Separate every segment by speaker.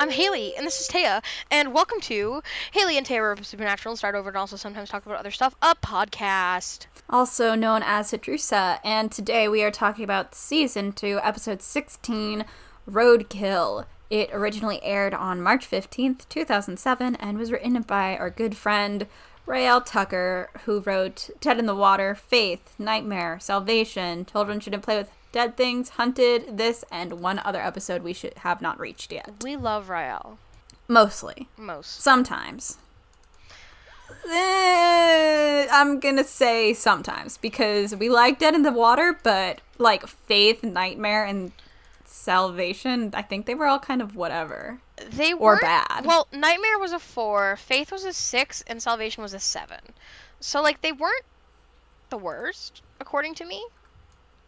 Speaker 1: I'm Haley, and this is Taya, and welcome to Haley and Taya of Supernatural and Start Over, and also sometimes talk about other stuff, a podcast.
Speaker 2: Also known as Citrusa, and today we are talking about season 2, episode 16, Roadkill. It originally aired on March 15th, 2007, and was written by our good friend Raelle Tucker, who wrote Dead in the Water, Faith, Nightmare, Salvation, Children Shouldn't Play with Dead Things, Hunted, this, and one other episode we should have not reached yet.
Speaker 1: We love Raelle.
Speaker 2: Mostly.
Speaker 1: Most.
Speaker 2: Sometimes. Eh, I'm gonna say sometimes because we like Dead in the Water, but like Faith, Nightmare, and Salvation, I think they were all kind of whatever.
Speaker 1: They
Speaker 2: Or
Speaker 1: were
Speaker 2: bad.
Speaker 1: Well, Nightmare was a four, Faith was a six, and Salvation was a seven. So like they weren't the worst, according to me,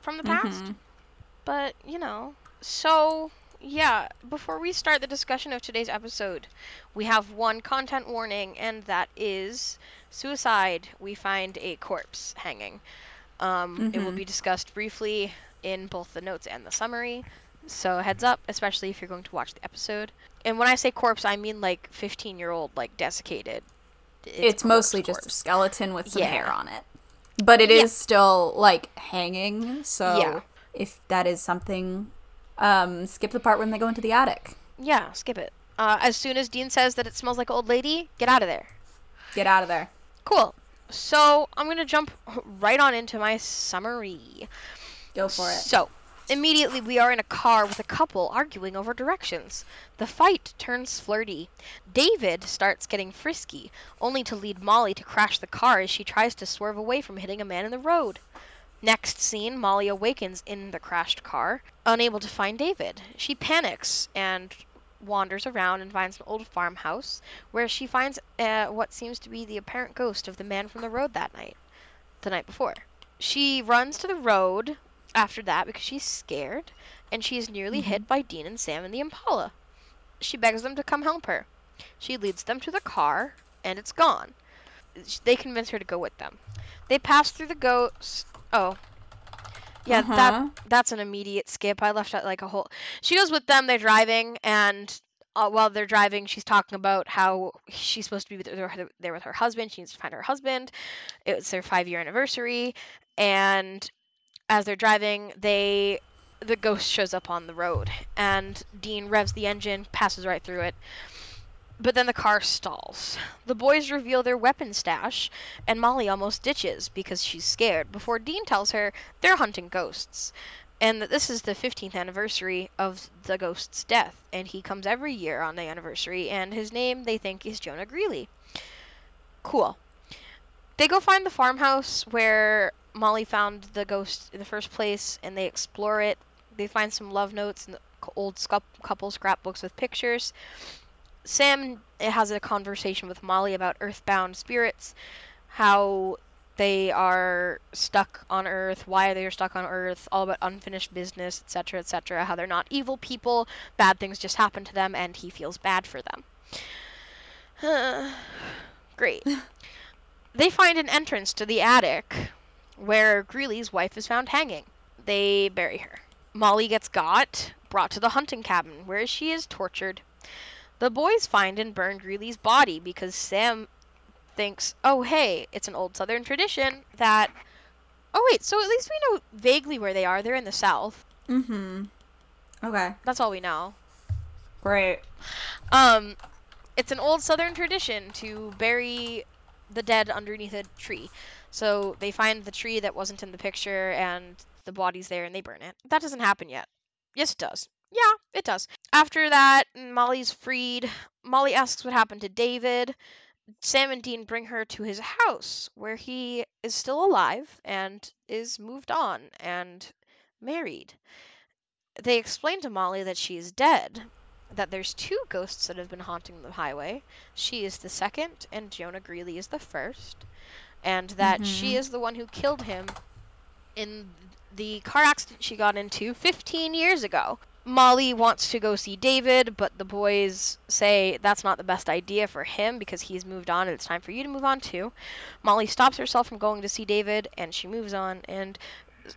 Speaker 1: from the past.
Speaker 2: Mhm.
Speaker 1: But you know, so yeah. Before we start the discussion of today's episode, we have one content warning, and that is suicide. We find a corpse hanging. Um, It will
Speaker 2: Mhm.
Speaker 1: be discussed briefly in both the notes and the summary. So heads up, especially if you're going to watch the episode. And when I say corpse, I mean like 15 year old, like desiccated.
Speaker 2: It's,
Speaker 1: a
Speaker 2: mostly
Speaker 1: corpse
Speaker 2: just a skeleton with some
Speaker 1: Yeah.
Speaker 2: hair on it. But it is
Speaker 1: Yeah.
Speaker 2: still like hanging, so
Speaker 1: Yeah.
Speaker 2: if that is something um skip the part when they go into the attic.
Speaker 1: Yeah, skip it. Uh, as soon as Dean says that it smells like old lady, get out of there.
Speaker 2: Get out of there.
Speaker 1: Cool. So I'm gonna jump right on into my summary.
Speaker 2: Go for it.
Speaker 1: So immediately we are in a car with a couple arguing over directions. The fight turns flirty. David starts getting frisky, only to lead Molly to crash the car as she tries to swerve away from hitting a man in the road. Next scene, Molly awakens in the crashed car, unable to find David. She panics and wanders around and finds an old farmhouse where she finds uh, what seems to be the apparent ghost of the man from the road that night, the night before. She runs to the road after that because she's scared and she is nearly hit by Dean and Sam in the Impala. She begs them to come help her. She leads them to the car and it's gone. They convince her to go with them. They pass through the ghost. Oh. Yeah,
Speaker 2: Uh-huh.
Speaker 1: that that's an immediate skip. I left out like a whole. She goes with them. They're driving, and uh, while they're driving, she's talking about how she's supposed to be with her, there with her husband. She needs to find her husband. It was their five year anniversary, and as they're driving, they the ghost shows up on the road, and Dean revs the engine, passes right through it. But then the car stalls. The boys reveal their weapon stash, and Molly almost ditches because she's scared before Dean tells her they're hunting ghosts and that this is the 15th anniversary of the ghost's death and he comes every year on the anniversary and his name they think is Jonah Greeley. Cool. They go find the farmhouse where Molly found the ghost in the first place and they explore it. They find some love notes and old couple scrapbooks with pictures. Sam has a conversation with Molly about earthbound spirits, how they are stuck on Earth, why they are stuck on Earth, all about unfinished business, etc., etc., how they're not evil people, bad things just happen to them, and he feels bad for them. Great. they find an entrance to the attic where Greeley's wife is found hanging. They bury her. Molly gets got, brought to the hunting cabin, where she is tortured. The boys find and burn Greeley's body because Sam thinks, oh, hey, it's an old Southern tradition that. Oh, wait, so at least we know vaguely where they are. They're in the South.
Speaker 2: Mm-hmm. Okay.
Speaker 1: That's all we know.
Speaker 2: Great.
Speaker 1: Um, it's an old Southern tradition to bury the dead underneath a tree. So they find the tree that wasn't in the picture and the body's there and they burn it. That doesn't happen yet. Yes, it does. Yeah, it does. After that, Molly's freed. Molly asks what happened to David. Sam and Dean bring her to his house, where he is still alive and is moved on and married. They explain to Molly that she is dead, that there's two ghosts that have been haunting the highway. She is the second, and Jonah Greeley is the first, and that she
Speaker 2: Mhm.
Speaker 1: is the one who killed him in the car accident she got into 15 years ago. Molly wants to go see David, but the boys say that's not the best idea for him because he's moved on and it's time for you to move on too. Molly stops herself from going to see David and she moves on and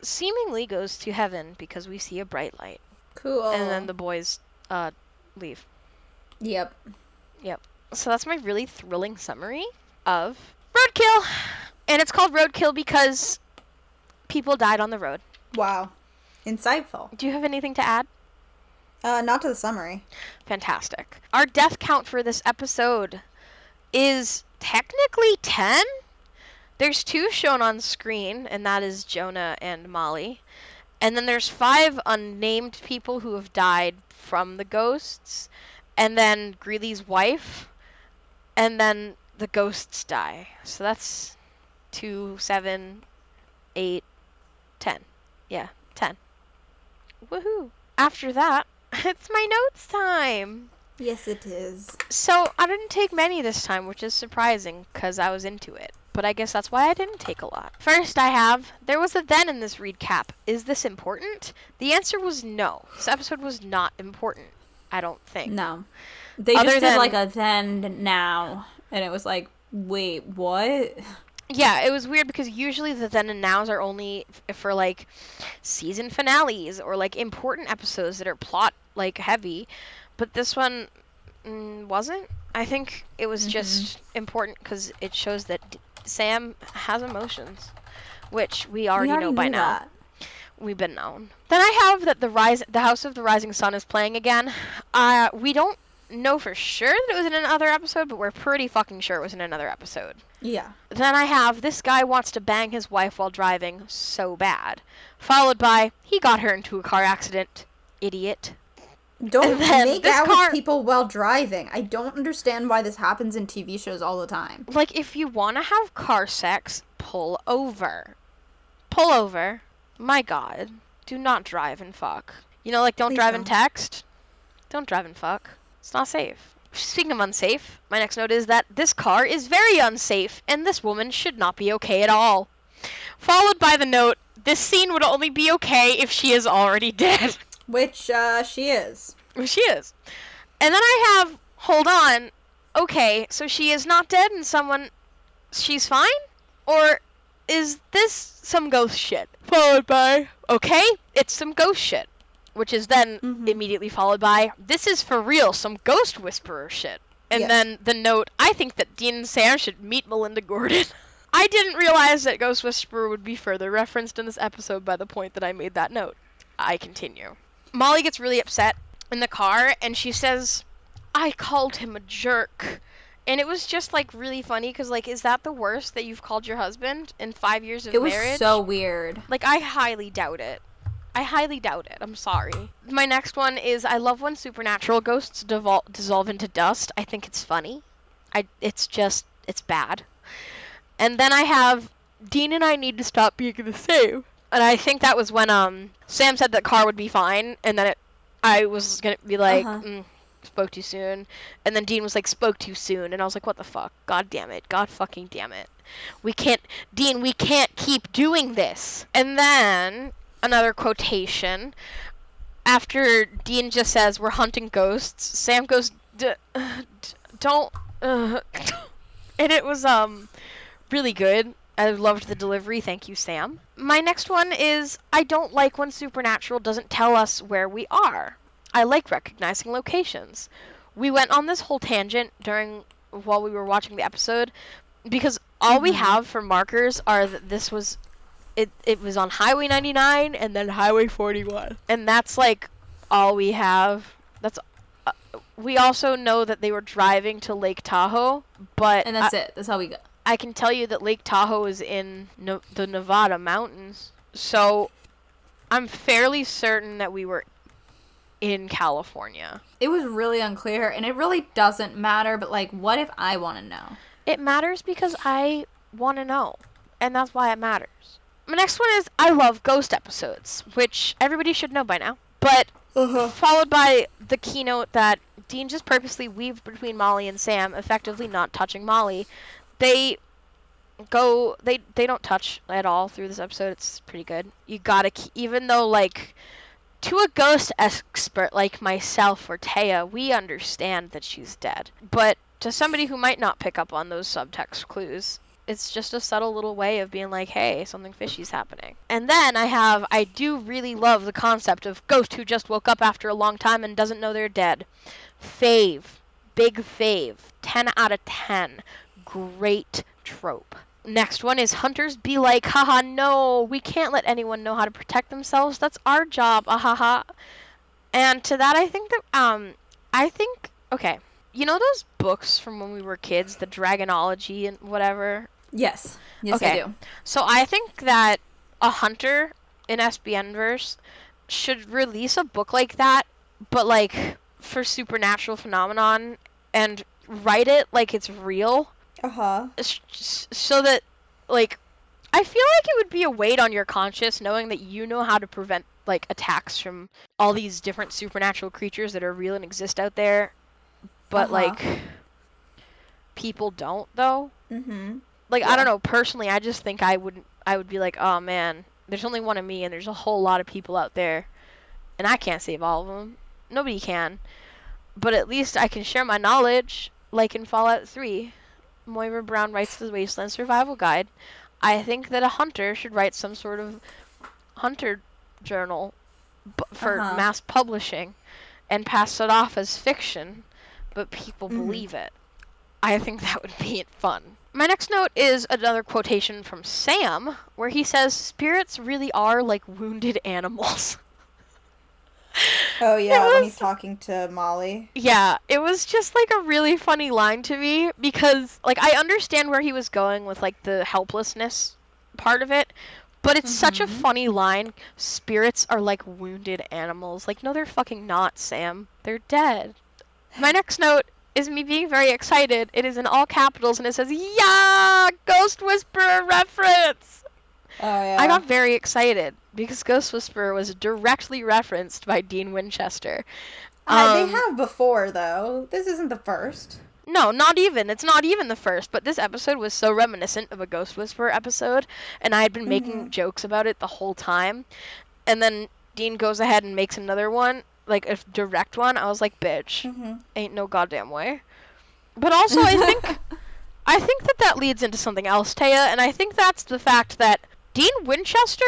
Speaker 1: seemingly goes to heaven because we see a bright light.
Speaker 2: Cool.
Speaker 1: And then the boys uh, leave.
Speaker 2: Yep. Yep.
Speaker 1: So that's my really thrilling summary of Roadkill. And it's called Roadkill because people died on the road.
Speaker 2: Wow. Insightful.
Speaker 1: Do you have anything to add?
Speaker 2: Uh, not to the summary.
Speaker 1: Fantastic. Our death count for this episode is technically 10. There's two shown on screen, and that is Jonah and Molly. And then there's five unnamed people who have died from the ghosts, and then Greeley's wife, and then the ghosts die. So that's two, seven, eight, ten. Yeah, ten. Woohoo! After that, it's my notes time.
Speaker 2: Yes, it is.
Speaker 1: So I didn't take many this time, which is surprising because I was into it. But I guess that's why I didn't take a lot. First, I have there was a then in this recap. Is this important? The answer was no. This episode was not important. I don't think.
Speaker 2: No. They
Speaker 1: Other
Speaker 2: just did
Speaker 1: than-
Speaker 2: like a then now, and it was like, wait, what?
Speaker 1: Yeah, it was weird because usually the then and nows are only f- for like season finales or like important episodes that are plot like heavy, but this one mm, wasn't. I think it was just important because it shows that D- Sam has emotions, which we already,
Speaker 2: we already
Speaker 1: know by now.
Speaker 2: that.
Speaker 1: We've been known. Then I have that the rise, the House of the Rising Sun is playing again. Uh, we don't know for sure that it was in another episode, but we're pretty fucking sure it was in another episode.
Speaker 2: Yeah.
Speaker 1: Then I have this guy wants to bang his wife while driving so bad. Followed by he got her into a car accident. Idiot.
Speaker 2: Don't make out
Speaker 1: car-
Speaker 2: with people while driving. I don't understand why this happens in TV shows all the time.
Speaker 1: Like if you want to have car sex, pull over. Pull over. My god. Do not drive and fuck. You know like don't
Speaker 2: Please
Speaker 1: drive and
Speaker 2: don't.
Speaker 1: text. Don't drive and fuck. It's not safe. Speaking of unsafe, my next note is that this car is very unsafe and this woman should not be okay at all. Followed by the note, this scene would only be okay if she is already dead.
Speaker 2: Which uh, she is.
Speaker 1: She is. And then I have, hold on, okay, so she is not dead and someone, she's fine? Or is this some ghost shit? Followed by, okay, it's some ghost shit. Which is then
Speaker 2: Mhm.
Speaker 1: immediately followed by, this is for real, some ghost whisperer shit. And
Speaker 2: Yes.
Speaker 1: then the note, I think that Dean and Sam should meet Melinda Gordon. I didn't realize that Ghost Whisperer would be further referenced in this episode by the point that I made that note. I continue. Molly gets really upset in the car and she says, I called him a jerk. And it was just like really funny because, like, is that the worst that you've called your husband in five years of
Speaker 2: It was
Speaker 1: marriage?
Speaker 2: so weird.
Speaker 1: Like, I highly doubt it. I highly doubt it. I'm sorry. My next one is I love when supernatural ghosts devol- dissolve into dust. I think it's funny. I it's just it's bad. And then I have Dean and I need to stop being the same. And I think that was when um Sam said that car would be fine, and then it I was gonna be like,
Speaker 2: Uh-huh.
Speaker 1: mm, spoke too soon, and then Dean was like, spoke too soon, and I was like, what the fuck? God damn it! God fucking damn it! We can't, Dean. We can't keep doing this. And then another quotation. After Dean just says we're hunting ghosts, Sam goes, D- d- "Don't," uh, and it was um really good. I loved the delivery. Thank you, Sam. My next one is I don't like when Supernatural doesn't tell us where we are. I like recognizing locations. We went on this whole tangent during while we were watching the episode because all we
Speaker 2: Mhm.
Speaker 1: have for markers are that this was it it was on Highway 99 and then Highway 41. And that's like all we have. That's uh, we also know that they were driving to Lake Tahoe, but
Speaker 2: And that's it. That's how we go.
Speaker 1: I can tell you that Lake Tahoe is in no- the Nevada mountains. So I'm fairly certain that we were in California.
Speaker 2: It was really unclear, and it really doesn't matter. But like, what if I want to know?
Speaker 1: It matters because I want to know, and that's why it matters. My next one is I love ghost episodes, which everybody should know by now. But uh-huh. followed by the keynote that Dean just purposely weaved between Molly and Sam, effectively not touching Molly. They go they they don't touch at all through this episode. It's pretty good. You gotta even though like to a ghost expert like myself or Taya, we understand that she's dead. But to somebody who might not pick up on those subtext clues, it's just a subtle little way of being like, hey, something fishy's happening. And then I have, I do really love the concept of ghost who just woke up after a long time and doesn't know they're dead. Fave, big fave, 10 out of 10. Great trope. Next one is hunters be like, haha, no, we can't let anyone know how to protect themselves. That's our job, ahaha. And to that, I think that, um, I think, okay, you know those books from when we were kids, the Dragonology and whatever?
Speaker 2: Yes. Yes,
Speaker 1: Okay.
Speaker 2: I do.
Speaker 1: So I think that a hunter in SPN verse should release a book like that, but like for supernatural phenomenon and write it like it's real
Speaker 2: Uh huh.
Speaker 1: so that like I feel like it would be a weight on your conscience knowing that you know how to prevent like attacks from all these different supernatural creatures that are real and exist out there, but
Speaker 2: Uh-huh.
Speaker 1: like people don't though.
Speaker 2: Mm-hmm.
Speaker 1: Like I don't know, personally I just think I would I would be like, "Oh man, there's only one of me and there's a whole lot of people out there and I can't save all of them. Nobody can. But at least I can share my knowledge like in Fallout 3. Moira Brown writes the Wasteland Survival Guide. I think that a hunter should write some sort of hunter journal b- for
Speaker 2: Uh-huh.
Speaker 1: mass publishing and pass it off as fiction, but people
Speaker 2: Mhm.
Speaker 1: believe it. I think that would be fun. My next note is another quotation from Sam, where he says, Spirits really are like wounded animals.
Speaker 3: Oh yeah,
Speaker 1: It
Speaker 3: when he's talking to Molly.
Speaker 1: Yeah, it was just like a really funny line to me because like I understand where he was going with like the helplessness part of it, but it's such a
Speaker 2: Mhm.
Speaker 1: funny line. Spirits are like wounded animals. Like no they're fucking not, Sam. They're dead. My next note is me being very excited. It is in all capitals and it says, "Yeah, Ghost Whisperer reference."
Speaker 3: Oh yeah.
Speaker 1: I got very excited because Ghost Whisperer was directly referenced by Dean Winchester.
Speaker 3: Uh,
Speaker 1: Um,
Speaker 3: they have before though. This isn't the first.
Speaker 1: No, not even. It's not even the first, but this episode was so reminiscent of a Ghost Whisperer episode, and I had been making
Speaker 3: Mhm.
Speaker 1: jokes about it the whole time. And then Dean goes ahead and makes another one, like a direct one. I was like, bitch,
Speaker 3: Mm-hmm.
Speaker 1: ain't no goddamn way. But also, I think I think that that leads into something else, Taya, and I think that's the fact that Dean Winchester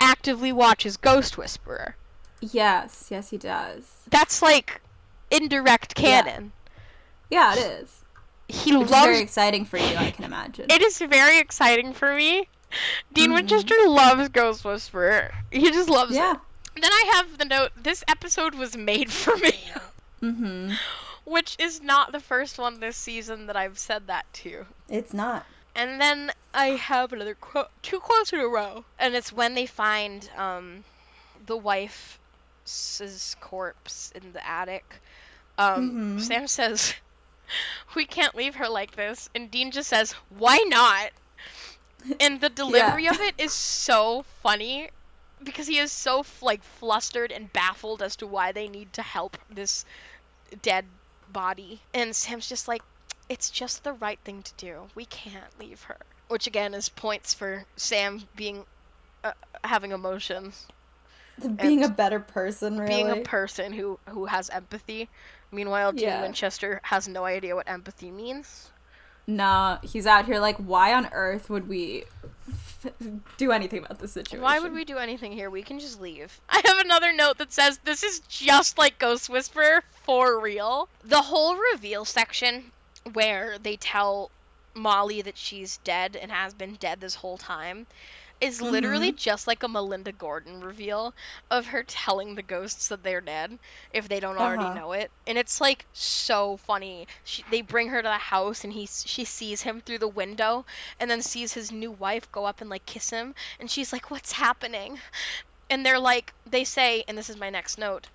Speaker 1: actively watches Ghost Whisperer.
Speaker 2: Yes, yes, he does.
Speaker 1: That's like indirect canon.
Speaker 2: Yeah, it is.
Speaker 1: He
Speaker 2: Which is
Speaker 1: loves
Speaker 2: very exciting for you, I can imagine.
Speaker 1: It is very exciting for me. Dean
Speaker 2: Mhm.
Speaker 1: Winchester loves Ghost Whisperer. He just loves
Speaker 2: yeah.
Speaker 1: it. Then I have the note this episode was made for me,
Speaker 2: Mm-hmm.
Speaker 1: which is not the first one this season that I've said that to.
Speaker 3: It's not.
Speaker 1: And then I have another quote, two quotes in a row, and it's when they find um the wife's corpse in the attic. Um,
Speaker 3: Mhm.
Speaker 1: Sam says, "We can't leave her like this," and Dean just says, "Why not?" And the delivery of it is so funny because he is so like flustered and baffled as to why they need to help this dead body. And Sam's just like, it's just the right thing to do. We can't leave her. Which again is points for Sam being uh, having emotions,
Speaker 3: Being a better person, really.
Speaker 1: being a person who who has empathy. Meanwhile, Dean
Speaker 2: Yeah.
Speaker 1: Winchester has no idea what empathy means.
Speaker 2: Nah, he's out here like, why on earth would we f- do anything about this situation?
Speaker 1: Why would we do anything here? We can just leave. I have another note that says this is just like Ghost Whisperer for real. The whole reveal section where they tell Molly that she's dead and has been dead this whole time is literally just like a Melinda Gordon reveal of her telling the ghosts that they're dead if they don't already
Speaker 3: Uh-huh.
Speaker 1: know it. And it's like so funny. She, they bring her to the house and he she sees him through the window and then sees his new wife go up and like kiss him and she's like what's happening? And they're like they say and this is my next note.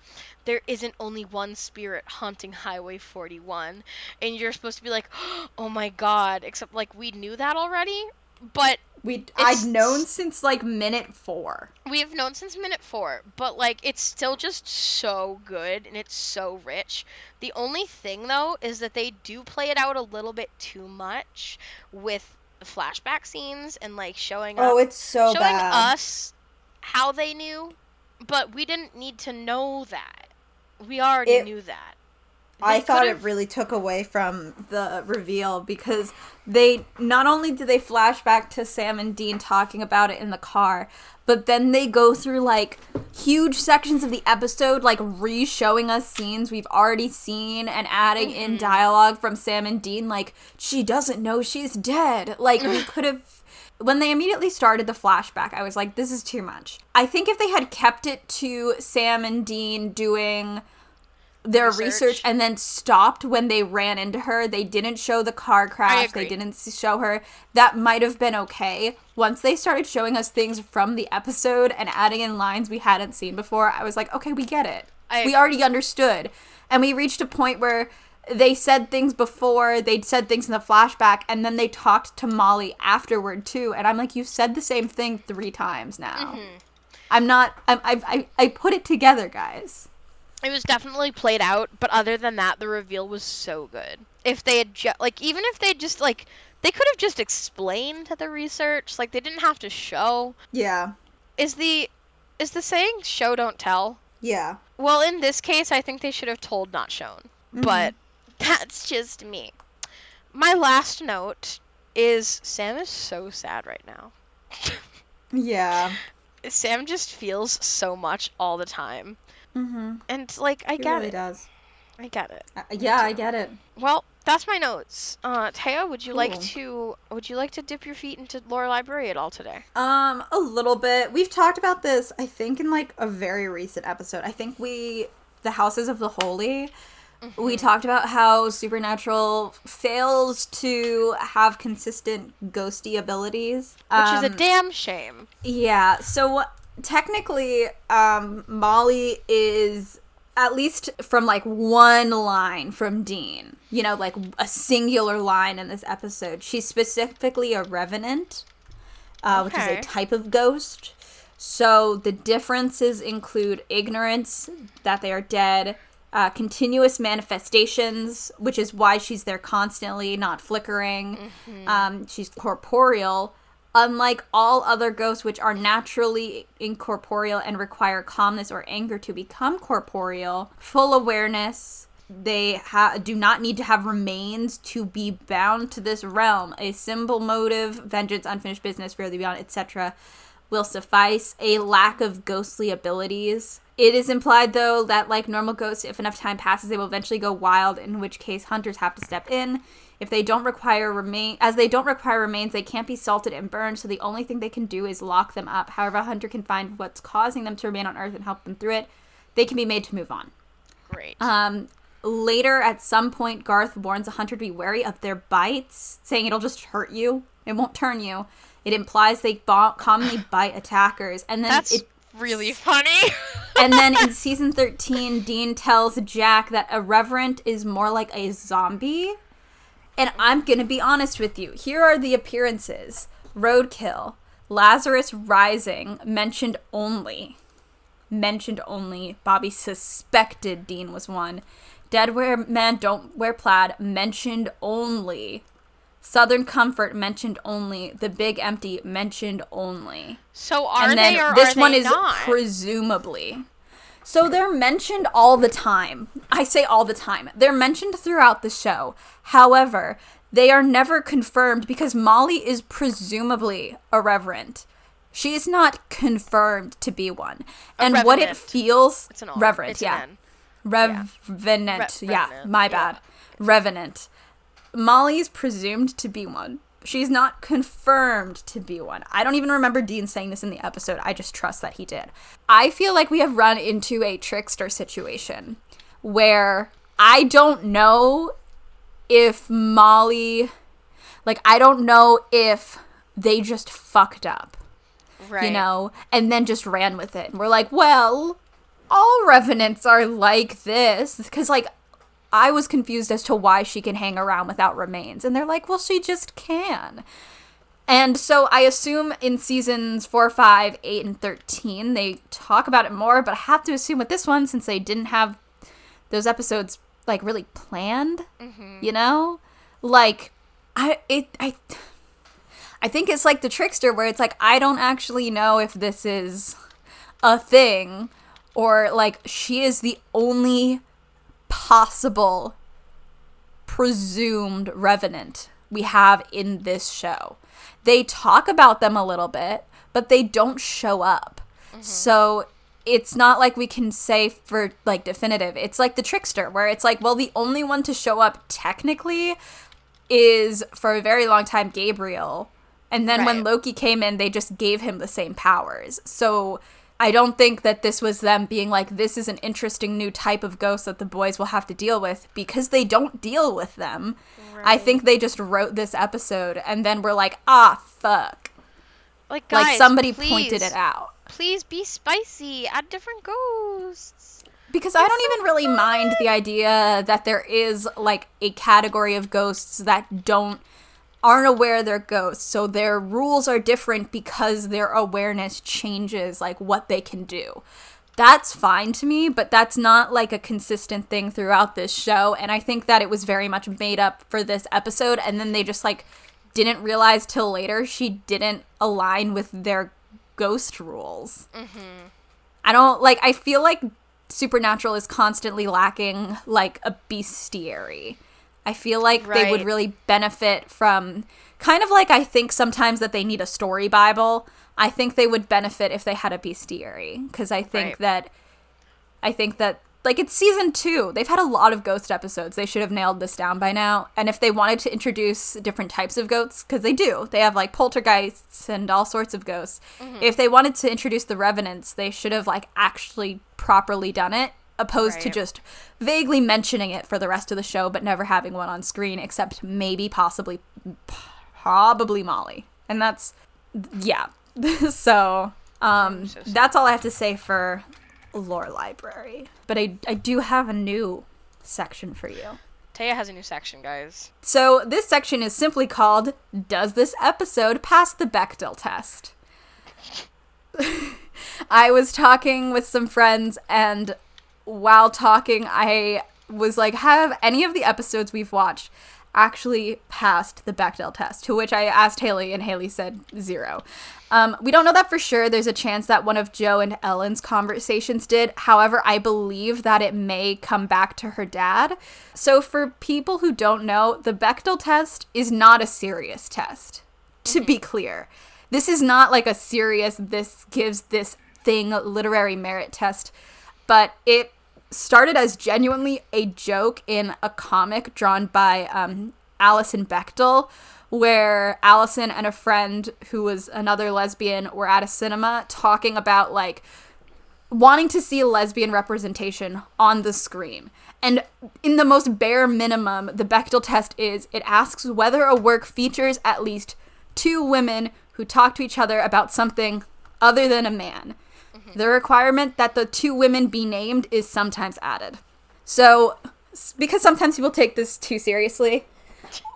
Speaker 1: There isn't only one spirit haunting Highway 41 and you're supposed to be like oh my god except like we knew that already but
Speaker 3: we
Speaker 1: It's-
Speaker 2: I'd known since like minute four.
Speaker 1: we have known since minute four, but like it's still just so good and it's so rich. The only thing though is that they do play it out a little bit too much with flashback scenes and like showing
Speaker 3: Oh,
Speaker 1: up,
Speaker 3: it's so
Speaker 1: showing
Speaker 3: bad.
Speaker 1: us how they knew, but we didn't need to know that. We already
Speaker 3: It-
Speaker 1: knew that.
Speaker 3: I thought it really took away from
Speaker 2: the reveal because they not only do they flash back to Sam and Dean talking about it in the car, but then they go through like huge sections of the episode, like re showing us scenes we've already seen and adding in dialogue from Sam and Dean, like, she doesn't know she's dead. Like, we could have. When they immediately started the flashback, I was like, this is too much. I think if they had kept it to Sam and Dean doing their
Speaker 1: Research.
Speaker 2: research. and then stopped when they ran into her. They didn't show the car crash. They didn't show her. That might have been okay. Once they started showing us things from the episode and adding in lines we hadn't seen before, I was like, okay, we get it. We already understood. And we reached a point where they said things before, they'd said things in the flashback, and then they talked to Molly afterward too. And I'm like, you've said the same thing three times now.
Speaker 1: Mm-hmm.
Speaker 2: I'm not. I'm, I, I I put it together, guys.
Speaker 1: It was definitely played out, but other than that, the reveal was so good. If they had ju- like, even if they just like, they could have just explained the research. Like, they didn't have to show.
Speaker 3: yeah,
Speaker 1: Is the is the saying "show don't tell"?
Speaker 3: yeah.
Speaker 1: Well, in this case, I think they should have told, not shown. Mm-hmm. But that's just me. My last note is Sam is so sad right now.
Speaker 3: Yeah.
Speaker 1: Sam just feels so much all the time.
Speaker 3: Mm-hmm.
Speaker 1: And like I
Speaker 3: It
Speaker 1: get
Speaker 3: really
Speaker 1: it.
Speaker 3: does.
Speaker 1: I get it.
Speaker 3: Uh, yeah, I get it.
Speaker 1: Well, that's my notes. Uh Taya, would you like to would you like to dip your feet into Lore Library at all today?
Speaker 3: Um, a little bit. We've talked about this, I think, in like a very recent episode. I think we,
Speaker 2: the houses of the holy
Speaker 1: Mm-hmm.
Speaker 2: we talked about how supernatural fails to have consistent ghosty abilities
Speaker 1: Which is a
Speaker 2: Um,
Speaker 1: damn shame.
Speaker 2: yeah so technically um molly is at least from like one line from dean you know like a singular line in this episode. She's specifically a revenant uh, which is a type of ghost. So the differences include ignorance that they are dead uh, continuous manifestations which is why she's there constantly not flickering. Um, she's corporeal unlike all other ghosts which are naturally incorporeal and require calmness or anger to become corporeal full awareness they ha- do not need to have remains to be bound to this realm. A simple motive vengeance unfinished business the beyond etc will suffice. A lack of ghostly abilities. It is implied though that like normal ghosts if enough time passes they will eventually go wild in which case hunters have to step in if they don't require remain as they don't require remains they can't be salted and burned so the only thing they can do is lock them up however a hunter can find what's causing them to remain on earth and help them through it they can be made to move on
Speaker 1: Great.
Speaker 2: um, later, at some point, Garth warns a hunter to be wary of their bites, saying it'll just hurt you. It won't turn you. It implies they bo- commonly bite attackers, and then
Speaker 1: That's
Speaker 2: it,
Speaker 1: really funny.
Speaker 2: and then in season thirteen, Dean tells Jack that a reverend is more like a zombie. And I'm gonna be honest with you. Here are the appearances: Roadkill, Lazarus Rising, mentioned only mentioned only. Bobby suspected Dean was one. Dead wear men don't wear plaid mentioned only. Southern Comfort mentioned only. The Big Empty mentioned only.
Speaker 1: so are
Speaker 2: and then
Speaker 1: they or
Speaker 2: this
Speaker 1: are
Speaker 2: one
Speaker 1: they
Speaker 2: is
Speaker 1: not?
Speaker 2: presumably. So they're mentioned all the time. I say all the time. They're mentioned throughout the show. However, they are never confirmed because Molly is presumably a reverend. She is not confirmed to be one. And what it feels
Speaker 1: it's an all.
Speaker 2: reverend,
Speaker 1: It's
Speaker 2: yeah. Revenant.
Speaker 1: Re-
Speaker 2: yeah,
Speaker 1: revenant,
Speaker 2: my
Speaker 1: yeah.
Speaker 2: bad. Revenant. Molly's presumed to be one. She's not confirmed to be one. I don't even remember Dean saying this in the episode. I just trust that he did. I feel like we have run into a trickster situation where I don't know if Molly, like, I don't know if they just fucked up
Speaker 1: Right.
Speaker 2: you know, and then just ran with it. And we're like, well, all revenants are like this. Because, like, I was confused as to why she can hang around without remains. And they're like, well, she just can. And so I assume in seasons 4, 5, 8, and 13, they talk about it more, but I have to assume with this one, since they didn't have those episodes, like, really planned, mm-hmm. you know? Like, I, it, I, I think it's like the trickster where it's like I don't actually know if this is a thing or like she is the only possible presumed revenant we have in this show. They talk about them a little bit, but they don't show up. Mm-hmm. So it's not like we can say for like definitive. It's like the trickster where it's like, well, the only one to show up technically is for a very long time Gabriel. And then when Loki came in, they just gave him the same powers. So I don't think that this was them being like, this is an interesting new type of ghost that the boys will have to deal with because they don't deal with them. I think they just wrote this episode and then were like, ah, fuck.
Speaker 1: Like, guys,
Speaker 2: like somebody
Speaker 1: please,
Speaker 2: pointed it out.
Speaker 1: Please be spicy. Add different ghosts.
Speaker 2: Because I don't even really mind the idea that there is like a category of ghosts that don't aren't aware they're ghosts. So their rules are different because their awareness changes like what they can do. That's fine to me, but that's not like a consistent thing throughout this show and I think that it was very much made up for this episode and then they just like didn't realize till later she didn't align with their ghost rules. Mm-hmm. I don't like I feel like Supernatural is constantly lacking like a bestiary. I feel like they would really benefit from kind of like I think sometimes that they need a story bible. I think they would benefit if they had a bestiary because I think
Speaker 1: Right.
Speaker 2: that I think that like it's season 2. They've had a lot of ghost episodes. They should have nailed this down by now. And if they wanted to introduce different types of ghosts cuz they do. They have like poltergeists and all sorts of ghosts. Mm-hmm. If they wanted to introduce the revenants, they should have like actually properly done it opposed to just vaguely mentioning it for the rest of the show but never having one on screen except maybe possibly probably Molly. And that's yeah. so, um
Speaker 1: so
Speaker 2: that's all I have to say for lore library. But I I do have a new section for you.
Speaker 1: Taya has a new section, guys.
Speaker 2: So, this section is simply called Does this episode pass the Bechdel test? I was talking with some friends, and while talking, I was like, Have any of the episodes we've watched actually passed the Bechdel test? To which I asked Haley, and Haley said zero. Um, we don't know that for sure. There's a chance that one of Jo and Ellen's conversations did. However, I believe that it may come back to her dad. So, for people who don't know, the Bechdel test is not a serious test, to be clear. This is not like a serious, this gives this thing literary merit test, but it started as genuinely a joke in a comic drawn by um, Alison Bechdel, where Alison and a friend who was another lesbian were at a cinema talking about like wanting to see lesbian representation on the screen. And in the most bare minimum, the Bechdel test is it asks whether a work features at least two women who talk to each other about something other than a man. The requirement that the two women be named is sometimes added. So, because sometimes people take this too seriously,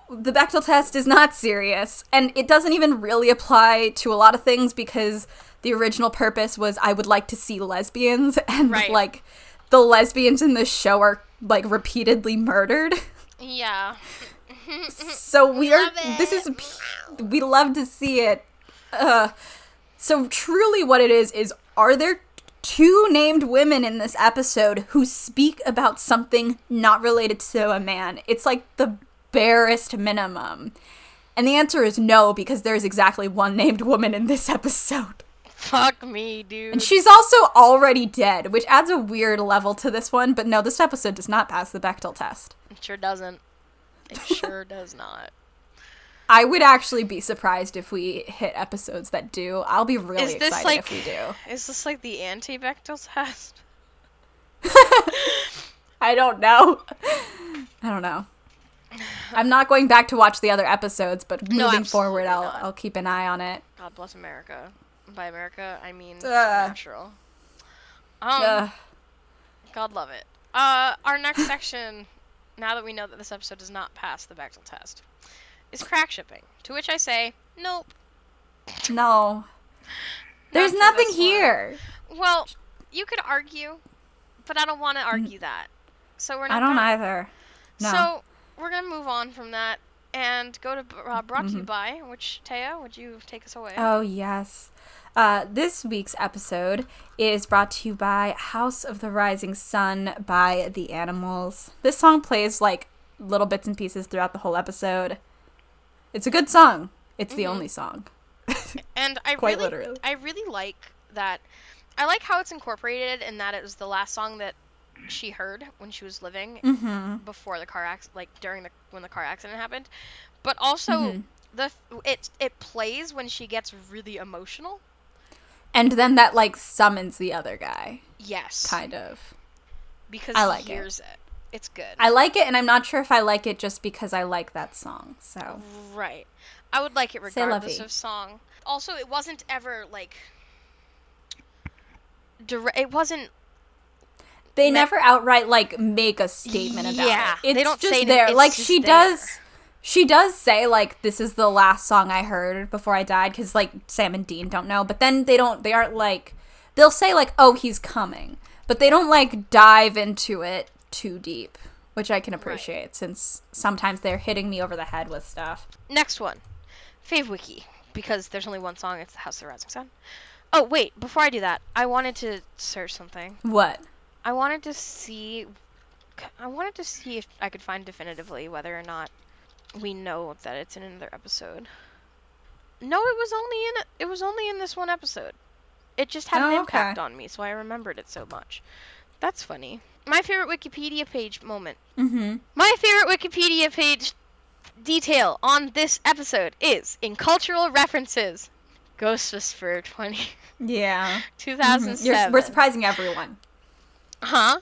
Speaker 2: the Bechdel test is not serious, and it doesn't even really apply to a lot of things because the original purpose was I would like to see lesbians, and
Speaker 1: Right.
Speaker 2: like the lesbians in this show are like repeatedly murdered.
Speaker 1: Yeah.
Speaker 2: So we are. This is. We love to see it. Uh, so truly, what it is is: are there two named women in this episode who speak about something not related to a man? It's like the barest minimum. And the answer is no, because there's exactly one named woman in this episode.
Speaker 1: Fuck me, dude.
Speaker 2: And she's also already dead, which adds a weird level to this one. But no, this episode does not pass the Bechdel test.
Speaker 1: It sure doesn't. It sure does not.
Speaker 2: I would actually be surprised if we hit episodes that do. I'll be really
Speaker 1: Is this
Speaker 2: excited
Speaker 1: like
Speaker 2: if we do.
Speaker 1: Is this like the anti-Bechdel test?
Speaker 2: I don't know. I don't know. I'm not going back to watch the other episodes, but moving forward, I'll
Speaker 1: not.
Speaker 2: I'll keep an eye on it.
Speaker 1: God bless America. By America, I mean
Speaker 2: Ugh.
Speaker 1: natural. Um,
Speaker 2: Ugh.
Speaker 1: God love it. Uh, our next section, now that we know that this episode does not pass the Bechdel test, is crack shipping. To which I say, nope.
Speaker 2: no, there's
Speaker 1: for
Speaker 2: nothing
Speaker 1: this one.
Speaker 2: here.
Speaker 1: Well, you could argue, but I don't want to argue that. So we're not.
Speaker 2: I don't
Speaker 1: gonna.
Speaker 2: either. No.
Speaker 1: So we're gonna move on from that and go to uh, brought to
Speaker 2: Mm-hmm.
Speaker 1: you by. Which Taya, would you take us away?
Speaker 2: Oh yes. Uh, this week's episode is brought to you by House of the Rising Sun by The Animals. This song plays like little bits and pieces throughout the whole episode. It's a good song. It's the only song.
Speaker 1: And I
Speaker 2: Quite
Speaker 1: really,
Speaker 2: literally.
Speaker 1: I really like that. I like how it's incorporated in that it was the last song that she heard when she was living
Speaker 2: Mm-hmm.
Speaker 1: before the car accident, like during the when the car accident happened. But also
Speaker 2: Mhm.
Speaker 1: the it it plays when she gets really emotional.
Speaker 2: And then that like summons the other guy,
Speaker 1: Yes,
Speaker 2: kind of.
Speaker 1: because
Speaker 2: I
Speaker 1: he
Speaker 2: like it.
Speaker 1: hears it. It's good.
Speaker 2: I like it, and I'm not sure if I like it just because I like that song. So
Speaker 1: Right. I would like it regardless of song. Also, it wasn't ever like dire- it wasn't
Speaker 2: they never outright like make a statement about
Speaker 1: Yeah,
Speaker 2: it. It's
Speaker 1: they don't
Speaker 2: just
Speaker 1: say
Speaker 2: there.
Speaker 1: it's
Speaker 2: like she
Speaker 1: there.
Speaker 2: does. She does say like this is the last song I heard before I died because like Sam and Dean don't know, but then they don't. They aren't like they'll say like oh he's coming, but they don't like dive into it too deep, which I can appreciate since sometimes they're hitting me over the head with stuff.
Speaker 1: next one. Fave wiki because there's only one song. It's the House of the Rising Sun. Oh wait, before I do that, I wanted to search something.
Speaker 2: What?
Speaker 1: I wanted to see. I wanted to see if I could find definitively whether or not we know that it's in another episode. No, it was only in it was only in this one episode. It just had an
Speaker 2: Oh,
Speaker 1: impact
Speaker 2: okay.
Speaker 1: on me, so I remembered it so much. That's funny. My favorite Wikipedia page moment.
Speaker 2: Mm-hmm.
Speaker 1: My favorite Wikipedia page detail on this episode is in cultural references. Ghost Whisperer 20
Speaker 2: Yeah.
Speaker 1: 2007.
Speaker 2: Mm-hmm. You're, we're surprising everyone.
Speaker 1: Huh?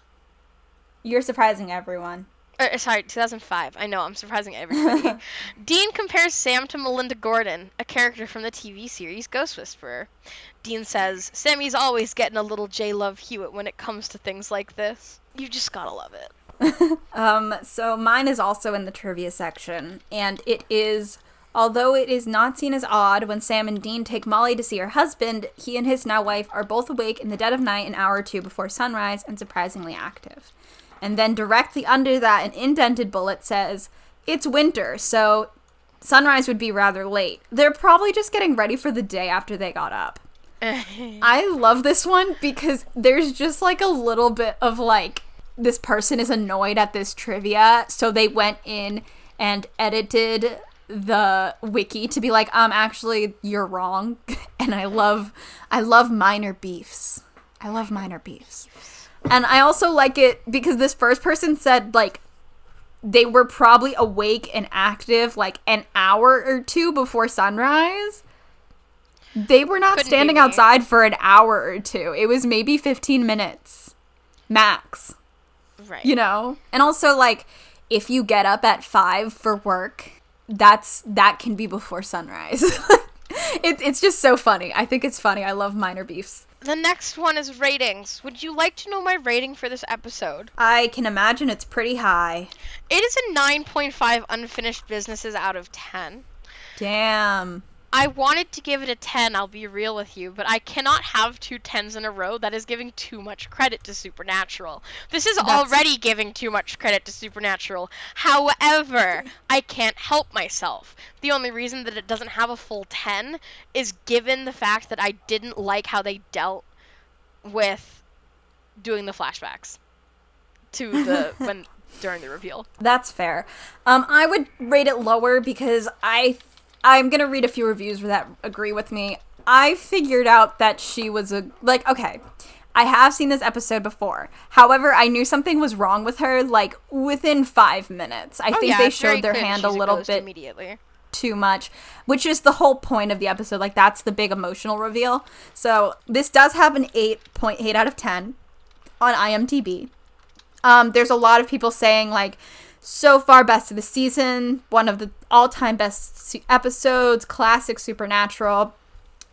Speaker 2: You're surprising everyone.
Speaker 1: Uh, sorry, 2005. I know, I'm surprising everybody. Dean compares Sam to Melinda Gordon, a character from the TV series Ghost Whisperer. Dean says, Sammy's always getting a little J Love Hewitt when it comes to things like this. You just gotta love it.
Speaker 2: Um, so mine is also in the trivia section, and it is although it is not seen as odd when Sam and Dean take Molly to see her husband, he and his now wife are both awake in the dead of night an hour or two before sunrise and surprisingly active. And then directly under that, an indented bullet says, It's winter, so sunrise would be rather late. They're probably just getting ready for the day after they got up. I love this one because there's just like a little bit of like this person is annoyed at this trivia, so they went in and edited the wiki to be like, um, actually, you're wrong. and I love, I love minor beefs. I love minor beefs. And I also like it because this first person said like they were probably awake and active like an hour or two before sunrise. They were not
Speaker 1: Couldn't
Speaker 2: standing outside for an hour or two. It was maybe 15 minutes max,
Speaker 1: right.
Speaker 2: you know? And also like if you get up at 5 for work, that's that can be before sunrise. it, it's just so funny. I think it's funny. I love minor beefs.
Speaker 1: The next one is ratings. Would you like to know my rating for this episode?
Speaker 2: I can imagine it's pretty high.
Speaker 1: It is a 9.5 unfinished businesses out of 10.
Speaker 2: Damn.
Speaker 1: I wanted to give it a 10, I'll be real with you, but I cannot have two 10s in a row. That is giving too much credit to Supernatural. This is
Speaker 2: That's-
Speaker 1: already giving too much credit to Supernatural. However, I can't help myself. The only reason that it doesn't have a full 10 is given the fact that I didn't like how they dealt with doing the flashbacks to the when during the reveal.
Speaker 2: That's fair. Um, I would rate it lower because I, I'm gonna read a few reviews that agree with me. I figured out that she was a like okay. I have seen this episode before. However, I knew something was wrong with her like within five minutes. I
Speaker 1: Oh,
Speaker 2: think
Speaker 1: yeah,
Speaker 2: they showed their hand a little
Speaker 1: ghost
Speaker 2: bit
Speaker 1: immediately.
Speaker 2: too much, which is the whole point of the episode. Like that's the big emotional reveal. So this does have an eight point eight out of ten on IMDb. Um, there's a lot of people saying like, so far best of the season, one of the all-time best episodes, classic Supernatural.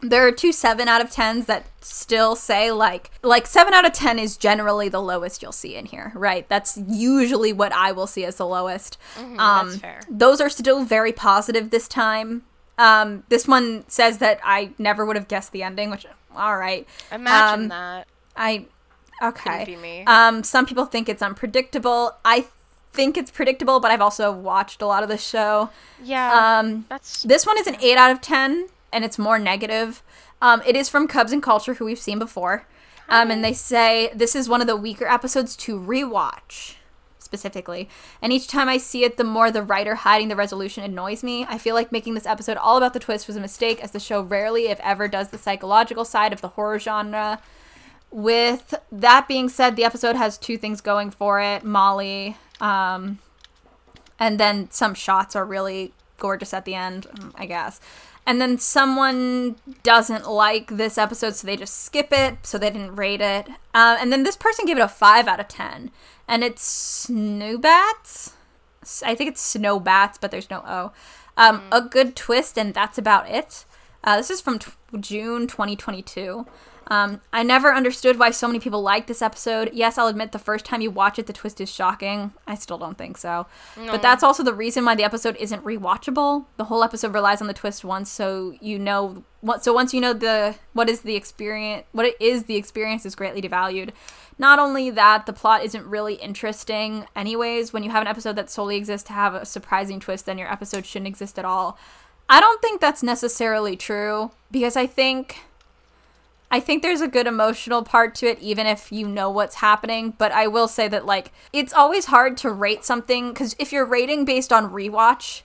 Speaker 2: There are two seven out of tens that still say like like seven out of ten is generally the lowest you'll see in here, right? That's usually what I will see as the lowest.
Speaker 1: Mhm,
Speaker 2: um,
Speaker 1: that's fair.
Speaker 2: Those are still very positive this time. Um, this one says that I never would have guessed the ending, which all right.
Speaker 1: Imagine
Speaker 2: um,
Speaker 1: that.
Speaker 2: I okay.
Speaker 1: Be me.
Speaker 2: Um, some people think it's unpredictable. I think it's predictable, but I've also watched a lot of the show.
Speaker 1: yeah,
Speaker 2: Um,
Speaker 1: that's
Speaker 2: this one is an eight out of ten, and it's more negative. Um, it is from Cubs and Culture, who we've seen before. Um, and they say this is one of the weaker episodes to rewatch specifically. And each time I see it, the more the writer hiding the resolution annoys me. I feel like making this episode all about the twist was a mistake, as the show rarely, if ever, does the psychological side of the horror genre. With that being said, the episode has two things going for it Molly, um, and then some shots are really gorgeous at the end, I guess. And then someone doesn't like this episode, so they just skip it, so they didn't rate it. Uh, and then this person gave it a 5 out of 10. And it's Snowbats? I think it's Snowbats, but there's no O. Um, A good twist, and that's about it. Uh, this is from t- June 2022. Um, I never understood why so many people like this episode. Yes, I'll admit the first time you watch it, the twist is shocking. I still don't think so. But that's also the reason why the episode isn't rewatchable. The whole episode relies on the twist once, so you know. So once you know the what is the experience, what it is, the experience is greatly devalued. Not only that, the plot isn't really interesting, anyways. When you have an episode that solely exists to have a surprising twist, then your episode shouldn't exist at all. I don't think that's necessarily true because I think I think there's a good emotional part to it, even if you know what's happening. But I will say that, like, it's always hard to rate something because if you're rating based on rewatch,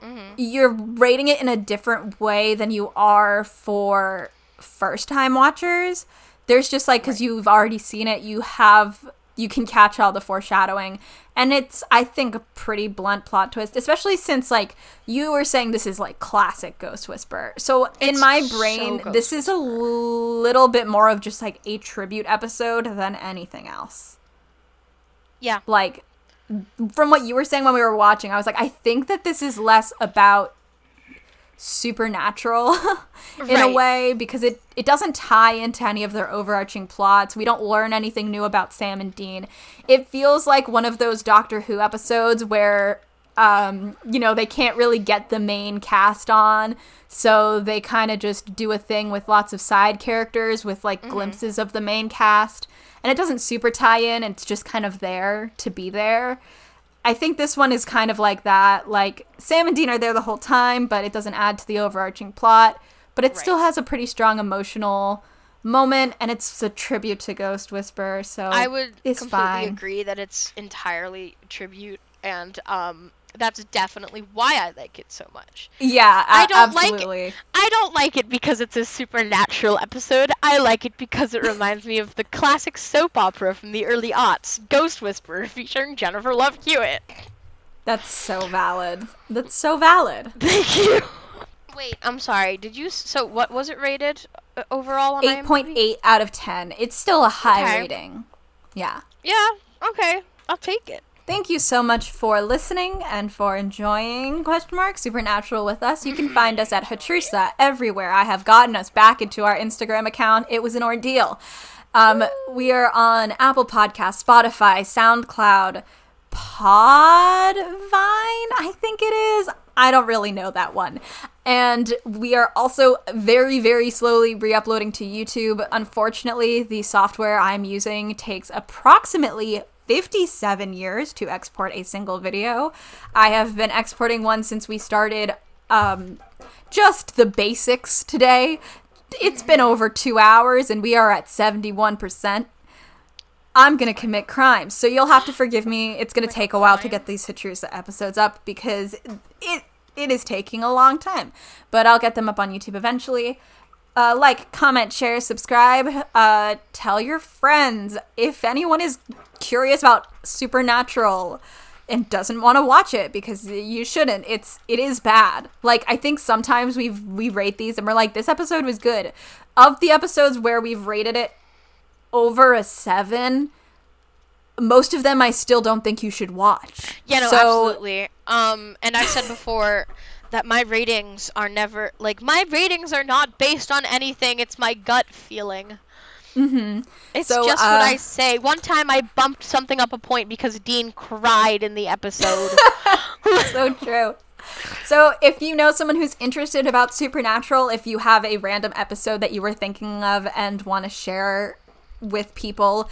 Speaker 2: mm-hmm. you're rating it in a different way than you are for first time watchers. There's just like, because you've already seen it, you have, you can catch all the foreshadowing. And it's, I think, a pretty blunt plot twist, especially since, like, you were saying this is like classic Ghost Whisperer. So in my brain, this is a little bit more of just like a tribute episode than anything else.
Speaker 1: Yeah.
Speaker 2: Like, from what you were saying when we were watching, I was like, I think that this is less about supernatural in a way because it it doesn't tie into any of their overarching plots. We don't learn anything new about Sam and Dean. It feels like one of those Doctor Who episodes where um you know they can't really get the main cast on so they kind of just do a thing with lots of side characters with like glimpses of the main cast and it doesn't super tie in it's just kind of there to be there I think this one is kind of like that. Like Sam and Dean are there the whole time, but it doesn't add to the overarching plot. But it still has a pretty strong emotional moment, and it's a tribute to Ghost Whisperer. So
Speaker 1: I would completely
Speaker 2: fine.
Speaker 1: agree that it's entirely tribute, and um, that's definitely why I like it so much.
Speaker 2: Yeah,
Speaker 1: I
Speaker 2: a-
Speaker 1: don't like it. I don't like it because it's a supernatural episode. I like it because it reminds me of the classic soap opera from the early aughts, Ghost Whisperer, featuring Jennifer Love Hewitt.
Speaker 2: That's so valid. That's so valid.
Speaker 1: Thank you. Wait, I'm sorry. Did you? So what was it rated uh, overall on
Speaker 2: Eight point eight out of ten. It's still a high
Speaker 1: Okay.
Speaker 2: rating. Yeah.
Speaker 1: Yeah. Okay. I'll take it.
Speaker 2: Thank you so much for listening and for enjoying question mark supernatural with us. You can find us at Hatrusa everywhere. I have gotten us back into our Instagram account. It was an ordeal. Um, we are on Apple Podcasts, Spotify, SoundCloud, Podvine, I think it is. I don't really know that one. And we are also very, very slowly re uploading to YouTube. Unfortunately, the software I'm using takes approximately 57 years to export a single video. I have been exporting one since we started um, just the basics today. It's been over two hours and we are at 71%. I'm gonna commit crimes, so you'll have to forgive me. It's gonna take a while to get these Hatrusa episodes up because it it is taking a long time, but I'll get them up on YouTube eventually. Uh, like, comment, share, subscribe. Uh, tell your friends if anyone is curious about Supernatural and doesn't want to watch it because you shouldn't. It's it is bad. Like I think sometimes we we rate these and we're like this episode was good. Of the episodes where we've rated it over a seven, most of them I still don't think you should watch.
Speaker 1: Yeah, no,
Speaker 2: So-
Speaker 1: absolutely. Um, and I've said before that my ratings are never like my ratings are not based on anything. It's my gut feeling.
Speaker 2: Mm-hmm.
Speaker 1: It's
Speaker 2: So,
Speaker 1: just
Speaker 2: uh,
Speaker 1: what I say. One time I bumped something up a point because Dean cried in the episode.
Speaker 2: so true. So, if you know someone who's interested about Supernatural, if you have a random episode that you were thinking of and want to share with people,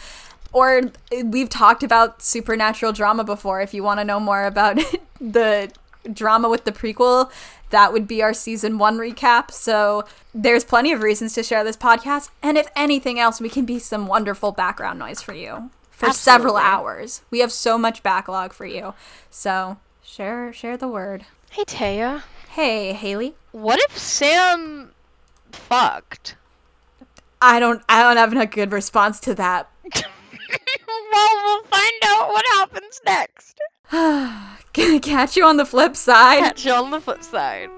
Speaker 2: or we've talked about supernatural drama before, if you want to know more about the drama with the prequel, that would be our season one recap. So there's plenty of reasons to share this podcast. And if anything else, we can be some wonderful background noise for you for several hours. We have so much backlog for you. So share share the word.
Speaker 1: Hey Taya,
Speaker 2: Hey, Haley.
Speaker 1: what if Sam fucked?
Speaker 2: I don't I don't have a good response to that.
Speaker 1: well, we'll find out what happens next.
Speaker 2: Gonna catch you on the flip side.
Speaker 1: Catch you on the flip side.